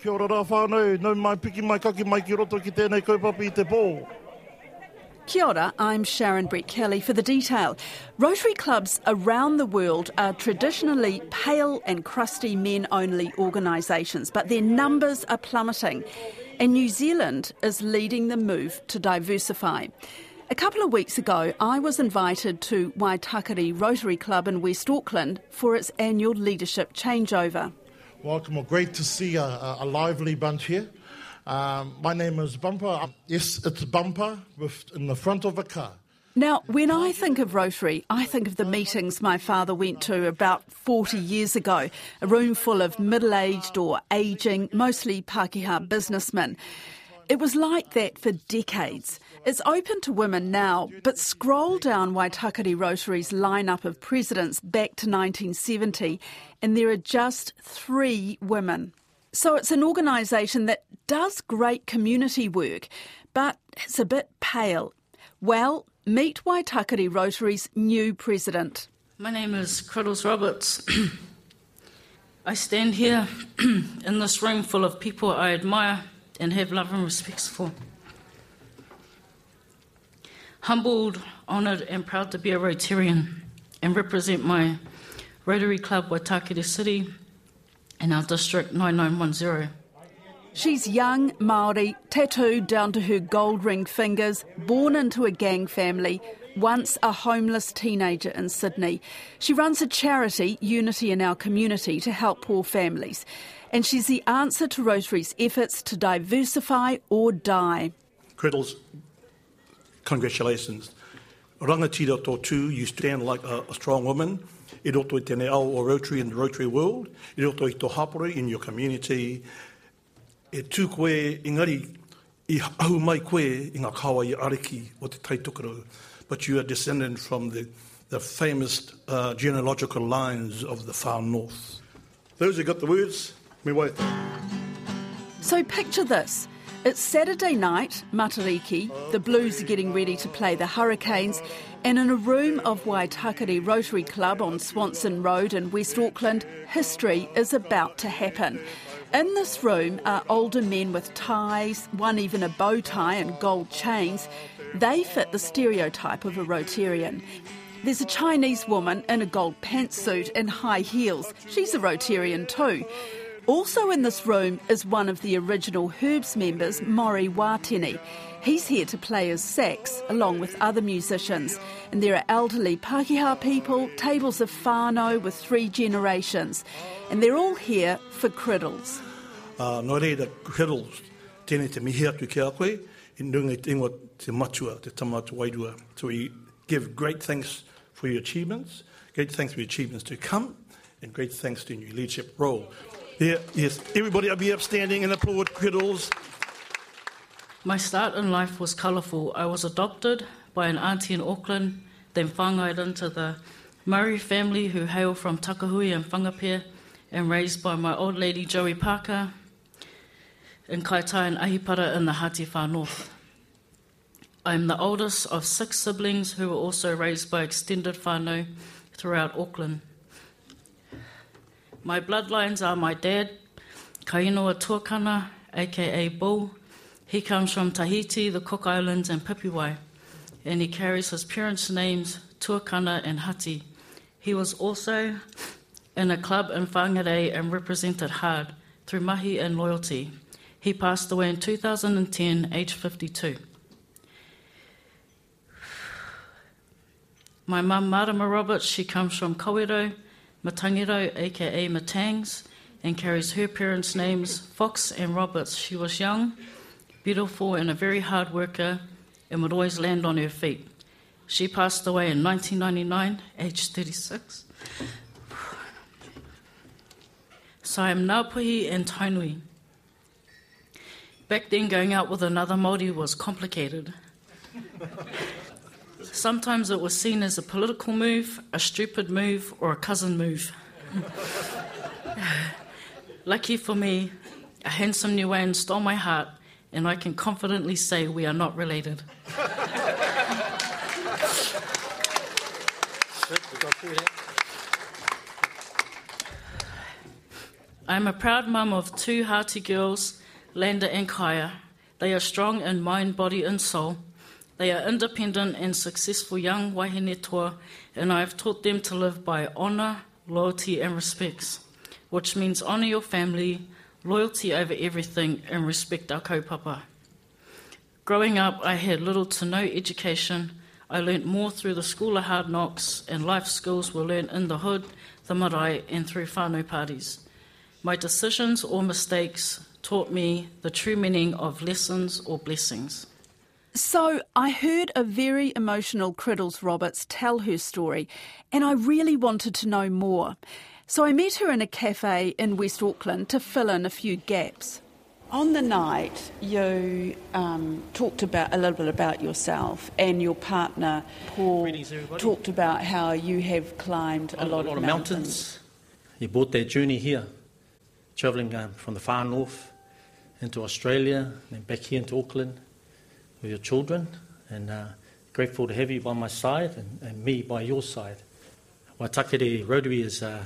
Kia ora rā whānau, nau mai piki mai mai ki roto ki tēnei i te pō. Kia ora, I'm Sharon Brettkelly for the detail. Rotary clubs around the world are traditionally pale and crusty men only organisations, but their numbers are plummeting. And New Zealand is leading the move to diversify. A couple of weeks ago, I was invited to Waitakere Rotary Club in West Auckland for its annual leadership changeover. Welcome, well, great to see a, a, lively bunch here. Um, my name is Bumper. Yes, it's Bumper with, in the front of a car. Now, when I think of Rotary, I think of the meetings my father went to about 40 years ago, a room full of middle aged or ageing, mostly Pākehā businessmen. It was like that for decades. It's open to women now, but scroll down Waitakere Rotary's lineup of presidents back to 1970, and there are just three women. So it's an organisation that does great community work, but it's a bit pale. Well, meet Waitakere Rotary's new president. My name is Criddles Roberts. I stand here in this room full of people I admire and have love and respect for. Humbled, honoured, and proud to be a Rotarian and represent my Rotary Club Waitakere City and our District 9910. She's young, Maori, tattooed down to her gold ringed fingers, born into a gang family, once a homeless teenager in Sydney. She runs a charity, Unity in Our Community, to help poor families. And she's the answer to Rotary's efforts to diversify or die. Criddles, congratulations. Rangatira tō tū, you stand like a, a strong woman. I roto i tēnei ao o Rotary in the Rotary world. I roto i tō hapore in your community. E tū koe, ingari, i ahu mai koe i ngā kawa i ariki o te taitukaro. But you are descended from the, the famous uh, genealogical lines of the far north. Those who got the words, So picture this. It's Saturday night, Matariki. The Blues are getting ready to play the Hurricanes. And in a room of Waitakere Rotary Club on Swanson Road in West Auckland, history is about to happen. In this room are older men with ties, one even a bow tie and gold chains. They fit the stereotype of a Rotarian. There's a Chinese woman in a gold pantsuit and high heels. She's a Rotarian too. Also in this room is one of the original Herbs members, Morrie Watene. He's here to play his sax along with other musicians. And there are elderly Pākehā people, tables of whānau with three generations. And they're all here for criddles. Uh, no reira criddles, tēnei te mihi atu ki a koe, i nunga te te matua, te tamata wairua. So we give great thanks for your achievements, great thanks for your achievements to come, and great thanks to your leadership role. Yeah, yes, everybody, be upstanding and applaud criddles. My start in life was colourful. I was adopted by an auntie in Auckland, then whangaid into the Murray family who hail from Takahui and Whangapea, and raised by my old lady Joey Parker in Kaitaia and Ahipara in the Hati Far North. I am the oldest of six siblings who were also raised by extended whānau throughout Auckland. My bloodlines are my dad, Kainoa Tuakana, aka Bull. He comes from Tahiti, the Cook Islands, and Pipiwai, and he carries his parents' names Tuakana and Hati. He was also in a club in Whangarei and represented hard through mahi and loyalty. He passed away in 2010, aged 52. My mum, Marama Roberts, she comes from Kawero, Matangiro, aka Matangs, and carries her parents' names, Fox and Roberts. She was young, beautiful, and a very hard worker, and would always land on her feet. She passed away in 1999, aged 36. So I am Ngāpuhi and Tainui. Back then, going out with another Māori was complicated. Sometimes it was seen as a political move, a stupid move, or a cousin move. Lucky for me, a handsome Niuan stole my heart, and I can confidently say we are not related. I'm a proud mum of two hearty girls, Landa and Kaya. They are strong in mind, body, and soul. They are independent and successful young wahine and I have taught them to live by honour, loyalty, and respects, which means honour your family, loyalty over everything, and respect our kaupapa. Growing up, I had little to no education. I learnt more through the school of hard knocks, and life skills were learnt in the hood, the marae, and through whānau parties. My decisions or mistakes taught me the true meaning of lessons or blessings. So I heard a very emotional Criddles Roberts tell her story, and I really wanted to know more. So I met her in a cafe in West Auckland to fill in a few gaps. On the night, you um, talked about a little bit about yourself, and your partner Paul Greetings, talked about how you have climbed a, lot, of mountains. You bought that journey here, travelling um, from the far north into Australia, and then back here into Auckland with your children. And uh, grateful to have you by my side and, and me by your side. Waitakere Rotary has uh,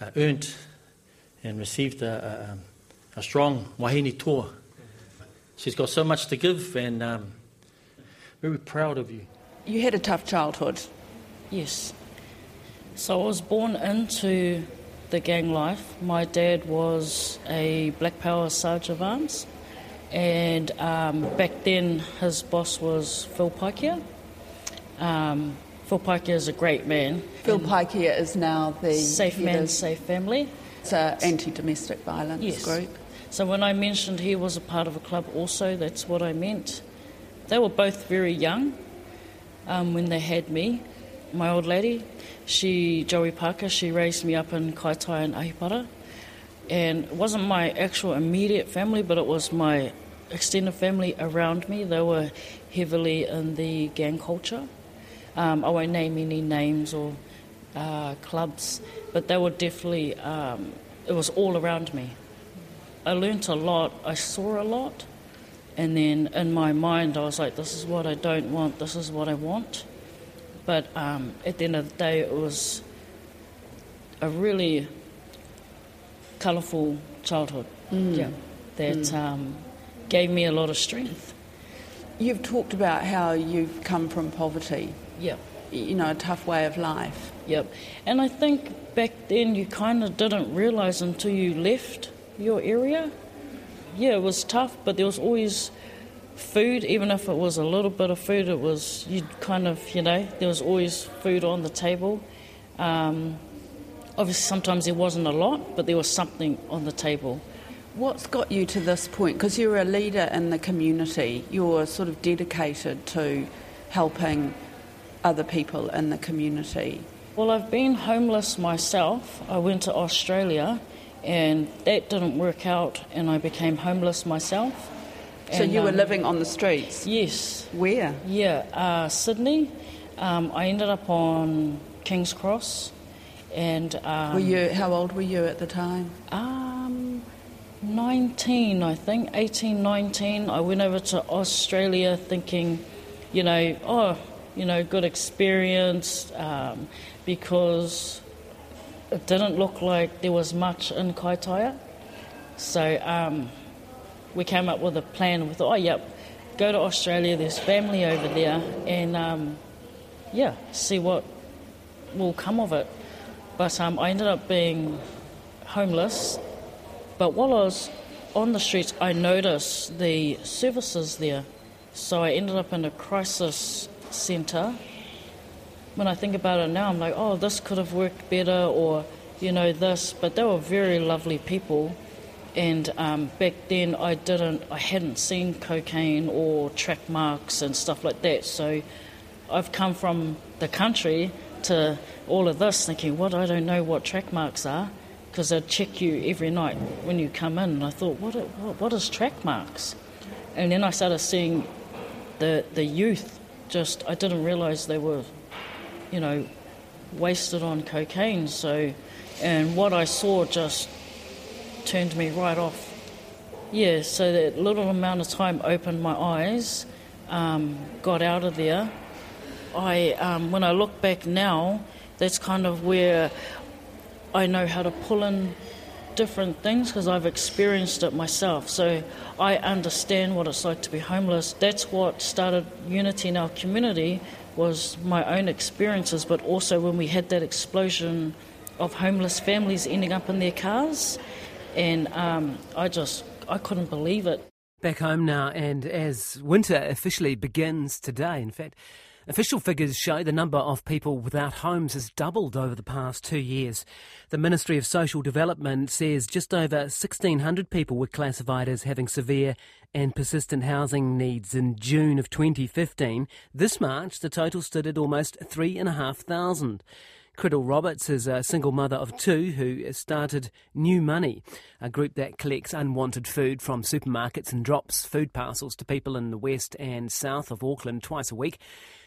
uh, earned and received a, a, um, a strong wahine tour. She's got so much to give, and um, very proud of you. You had a tough childhood. Yes. So I was born into the gang life. My dad was a Black Power Sergeant of Arms, and um, back then his boss was Phil Paikea. Um, Phil Paikea is a great man. Phil Paikea is now the Safe man, safe family. It's an anti-domestic violence Yes. group. So when I mentioned he was a part of a club also, that's what I meant. They were both very young um, when they had me. My old lady, she, Joey Parker, she raised me up in Kaitaia and Ahipara. And it wasn't my actual immediate family, but it was my extended family around me. They were heavily in the gang culture. Um, I won't name any names or uh, clubs, but they were definitely, um, it was all around me. I learnt a lot, I saw a lot, and then in my mind I was like, this is what I don't want, this is what I want. But um, at the end of the day, it was a really colourful childhood. Yeah, that um, gave me a lot of strength. You've talked about how you've come from poverty, Yeah. you know, a tough way of life. Yep. And I think back then you kind of didn't realise until you left your area. Yeah, it was tough, but there was always food, even if it was a little bit of food, it was, you'd kind of, you know, there was always food on the table. Um, obviously, sometimes there wasn't a lot, but there was something on the table. What's got you to this point? Because you're a leader in the community, you're sort of dedicated to helping other people in the community. Well, I've been homeless myself. I went to Australia and that didn't work out, and I became homeless myself. So And, you were um, living on the streets. Yes, Where? yeah, uh, Sydney. Um, I ended up on King's Cross, and um, Were you? How old were you at the time? um, 19, I think, 18, 19. I went over to Australia thinking, you know, oh, you know, good experience um, because it didn't look like there was much in Kaitaia. So um, we came up with a plan. We thought, oh, yep, go to Australia, there's family over there, and um, yeah, see what will come of it. But um, I ended up being homeless. But while I was on the streets, I noticed the services there. So I ended up in a crisis centre. When I think about it now, I'm like, oh, this could have worked better, or, you know, this. But they were very lovely people. And um, back then, I didn't, I hadn't seen cocaine or track marks and stuff like that. So I've come from the country to all of this thinking, what, I don't know what track marks are, because they'd check you every night when you come in. And I thought, what, what, what is track marks? And then I started seeing the, the youth just, I didn't realise they were, you know, wasted on cocaine. So, and what I saw just turned me right off. Yeah, so that little amount of time opened my eyes, um, got out of there. I, um, when I look back now, that's kind of where I know how to pull in different things because I've experienced it myself. So I understand what it's like to be homeless. That's what started unity in our community was my own experiences, but also when we had that explosion of homeless families ending up in their cars, and um, I just I couldn't believe it. Back home now, and as winter officially begins today, in fact, Official figures show the number of people without homes has doubled over the past two years. The Ministry of Social Development says just over 1,600 people were classified as having severe and persistent housing needs in June of 2015. This March, the total stood at almost 3,500. Criddle Roberts is a single mother of two who started New Money, a group that collects unwanted food from supermarkets and drops food parcels to people in the west and south of Auckland twice a week.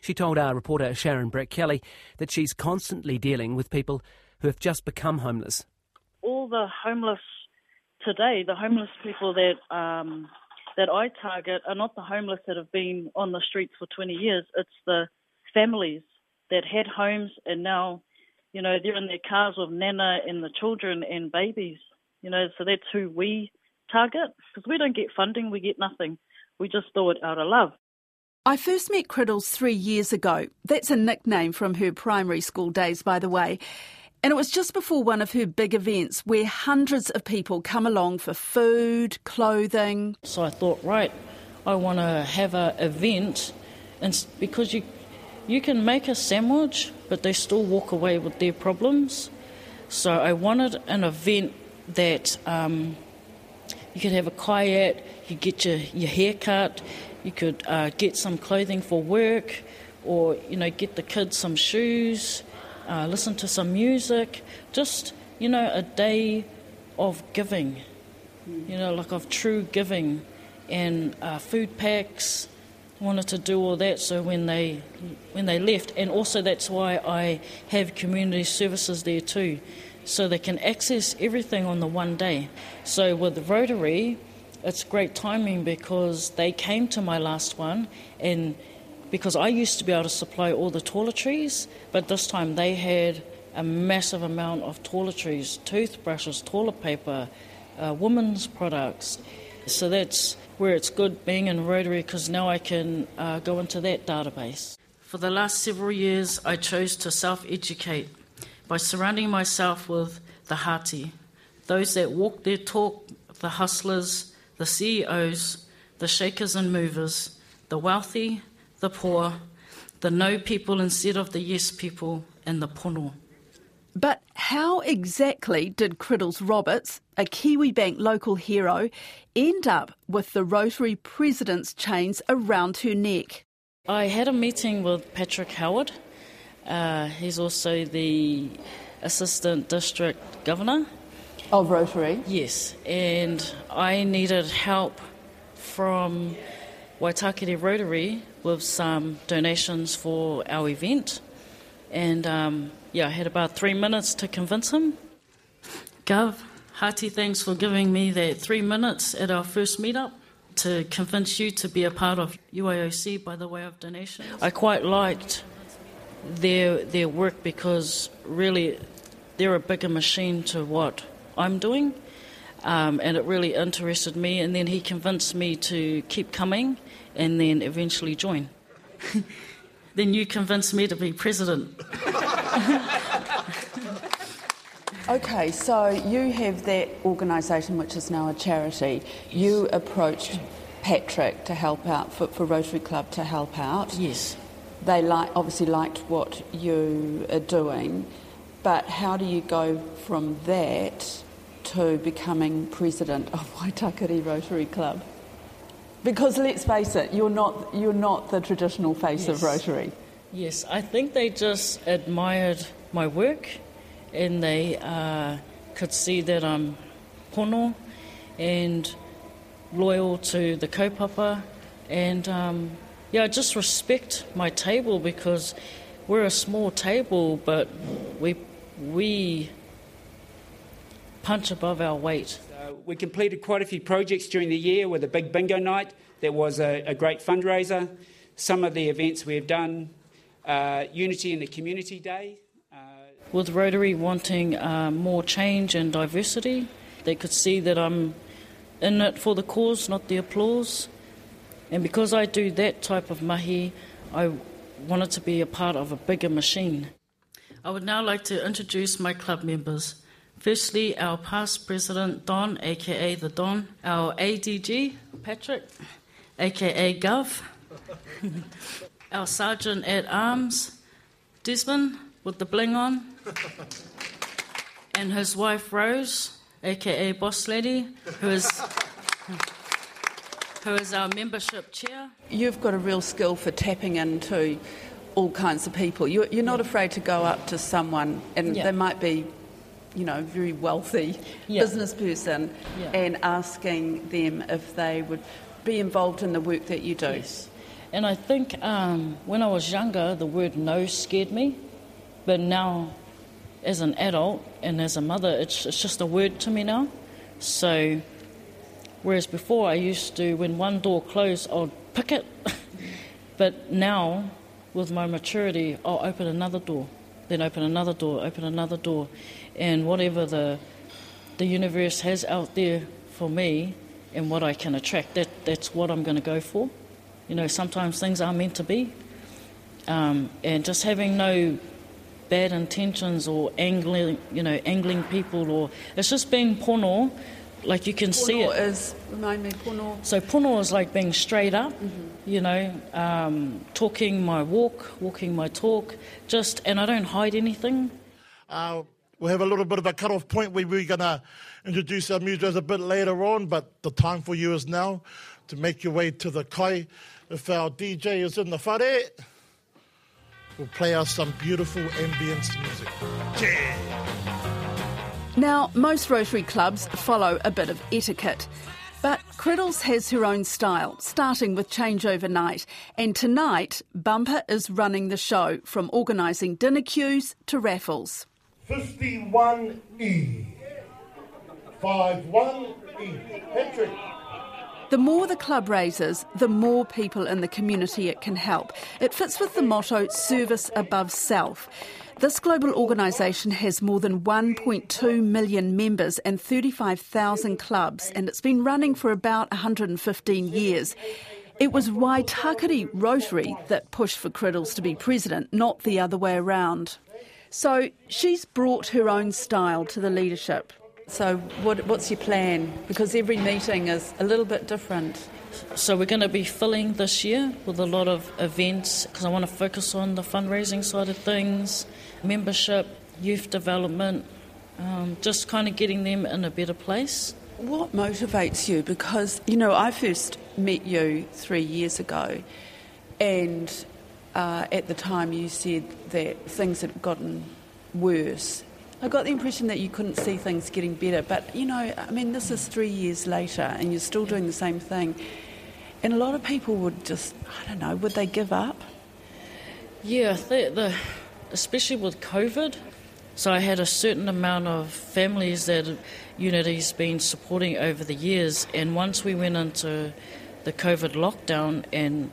She told our reporter Sharon Brettkelly that she's constantly dealing with people who have just become homeless. All the homeless today, the homeless people that um, that I target are not the homeless that have been on the streets for 20 years. It's the families that had homes and now you know, they're in their cars with Nana and the children and babies. You know, so that's who we target because we don't get funding, we get nothing. We just do it out of love. I first met Criddles three years ago. That's a nickname from her primary school days, by the way. And it was just before one of her big events where hundreds of people come along for food, clothing. So I thought, right, I want to have an event, and because you you can make a sandwich, but they still walk away with their problems. So I wanted an event that um, you could have a kayak, you get your, your hair cut, you could uh, get some clothing for work, or you know get the kids some shoes, uh, listen to some music, just you know a day of giving, you know like of true giving, and uh, food packs, wanted to do all that so when they when they left. And also that's why I have community services there too so they can access everything on the one day. So with the Rotary it's great timing because they came to my last one and because I used to be able to supply all the toiletries but this time they had a massive amount of toiletries toothbrushes toilet paper uh, women's products. So that's where it's good being in Rotary because now I can uh, go into that database. For the last several years, I chose to self educate by surrounding myself with the Hati, those that walk their talk, the hustlers, the CEOs, the shakers and movers, the wealthy, the poor, the no people instead of the yes people, and the pono. But how exactly did Criddles Roberts, a Kiwibank local hero, end up with the Rotary President's chains around her neck? I had a meeting with Patrick Howard. Uh, he's also the Assistant District Governor. Of Rotary? Yes, and I needed help from Waitakere Rotary with some donations for our event. And um, yeah, I had about three minutes to convince him. Gov, hearty thanks for giving me that three minutes at our first meetup to convince you to be a part of UIOC by the way of donations. I quite liked their their work because really they're a bigger machine to what I'm doing. Um, and it really interested me. And then he convinced me to keep coming and then eventually join. then you convinced me to be president. okay, so you have that organisation which is now a charity. You approached Patrick to help out, for, for Rotary Club to help out. Yes. They like, obviously liked what you are doing, but how do you go from that to becoming president of Waitakere Rotary Club? Because let's face it, you're not, you're not the traditional face yes. of Rotary. Yes, I think they just admired my work and they uh, could see that I'm pono and loyal to the kaupapa and um, yeah, I just respect my table because we're a small table, but we we punch above our weight. we completed quite a few projects during the year with a big bingo night. That was a, a great fundraiser. Some of the events we've done, uh, Unity in the Community Day. Uh, with Rotary wanting uh, more change and diversity, They could see that I'm in it for the cause, not the applause. And because I do that type of mahi, I wanted to be a part of a bigger machine. I would now like to introduce my club members. Firstly, our past president, Don, aka the Don, our ADG, Patrick, aka Gov, our sergeant at arms, Desmond, with the bling on, and his wife, Rose, aka Boss Lady, who is. Who is our membership chair? You've got a real skill for tapping into all kinds of people. You're, you're not afraid to go up to someone, and Yeah. they might be, you know, very wealthy Yeah. business person, Yeah. and asking them if they would be involved in the work that you do. Yes. And I think um, when I was younger, the word no scared me. But now, as an adult and as a mother, it's, it's just a word to me now. So, whereas before I used to, when one door closed, I'd pick it. but now, with my maturity, I'll open another door, then open another door, open another door. And whatever the, the universe has out there for me and what I can attract, that, that's what I'm going to go for. You know, sometimes things are meant to be. Um, and just having no bad intentions or angling, you know, angling people or it's just being pono, like you can see it. is, remind me, pono. So pono is like being straight up, you know, um, talking my walk, walking my talk, just, and I don't hide anything. Uh, we have a little bit of a cut-off point where we're going to introduce our musicians a bit later on, but the time for you is now to make your way to the kai. If our DJ is in the whare, we'll play us some beautiful ambience music. Now, most Rotary clubs follow a bit of etiquette. But Criddles has her own style, starting with Changeover Night. And tonight, Bumper is running the show, from organising dinner queues to raffles. 51E. 51E. Patrick. The more the club raises, the more people in the community it can help. It fits with the motto service above self. This global organisation has more than 1.2 million members and 35,000 clubs, and it's been running for about 115 years. It was Waitakere Rotary that pushed for Criddles to be president, not the other way around. So she's brought her own style to the leadership. So, what, what's your plan? Because every meeting is a little bit different. So we're going to be filling this year with a lot of events because I want to focus on the fundraising side of things, membership, youth development, um, just kind of getting them in a better place. What motivates you? Because, you know, I first met you three years ago, and uh, at the time you said that things had gotten worse. I got the impression that you couldn't see things getting better, but, you know, I mean, this is three years later, and you're still doing the same thing. And a lot of people would just, I don't know, would they give up? Yeah, the, especially with COVID. So I had a certain amount of families that Unity's been supporting over the years, and once we went into the COVID lockdown and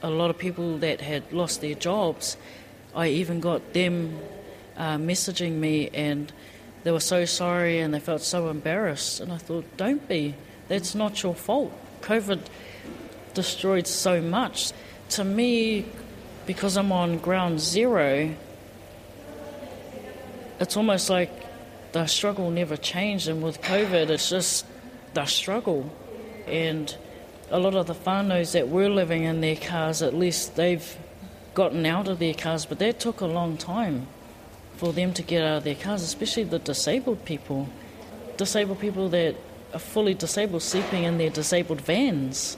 a lot of people that had lost their jobs, I even got them uh, messaging me and they were so sorry and they felt so embarrassed. And I thought, don't be. That's not your fault. COVID destroyed so much. To me, because I'm on ground zero, it's almost like the struggle never changed. And with COVID, it's just the struggle. And a lot of the whānaus that were living in their cars, at least they've gotten out of their cars, but that took a long time for them to get out of their cars, especially the disabled people. Disabled people that are fully disabled sleeping in their disabled vans.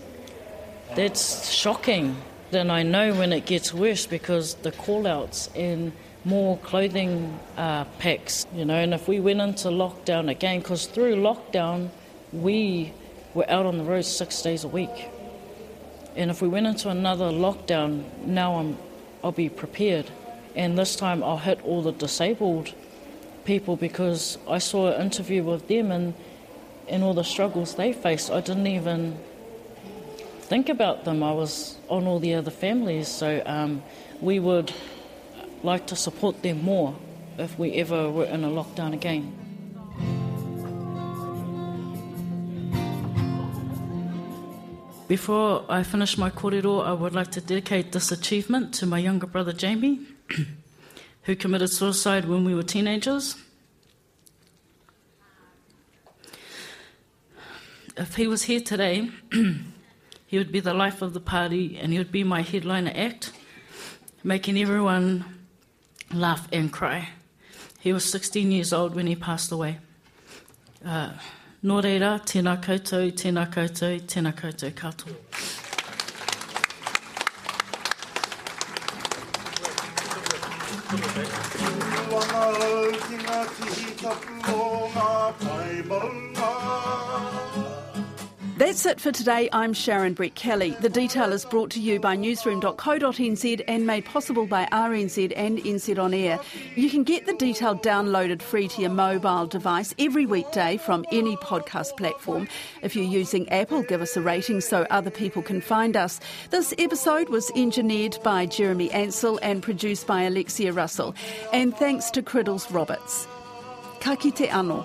That's shocking. Then I know when it gets worse because the call outs and more clothing uh, packs, you know, and if we went into lockdown again, because through lockdown we were out on the road six days a week. And if we went into another lockdown, now I'm, I'll be prepared. And this time I'll hit all the disabled people because I saw an interview with them and, and all the struggles they faced. I didn't even think about them. I was on all the other families, so um, we would like to support them more if we ever were in a lockdown again. Before I finish my korero, I would like to dedicate this achievement to my younger brother Jamie, who committed suicide when we were teenagers. If he was here today, he would be the life of the party and he would be my headliner act, making everyone laugh and cry. He was 16 years old when he passed away. Uh, Nō reira, tēnā koutou, tēnā koutou, tēnā koutou katoa. Ngā tihi tapu That's it for today. I'm Sharon Brettkelly. The detail is brought to you by newsroom.co.nz and made possible by RNZ and NZ On Air. You can get the detail downloaded free to your mobile device every weekday from any podcast platform. If you're using Apple, give us a rating so other people can find us. This episode was engineered by Jeremy Ansell and produced by Alexia Russell. And thanks to Criddles Roberts. Ka kite anō.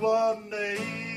Whenua nei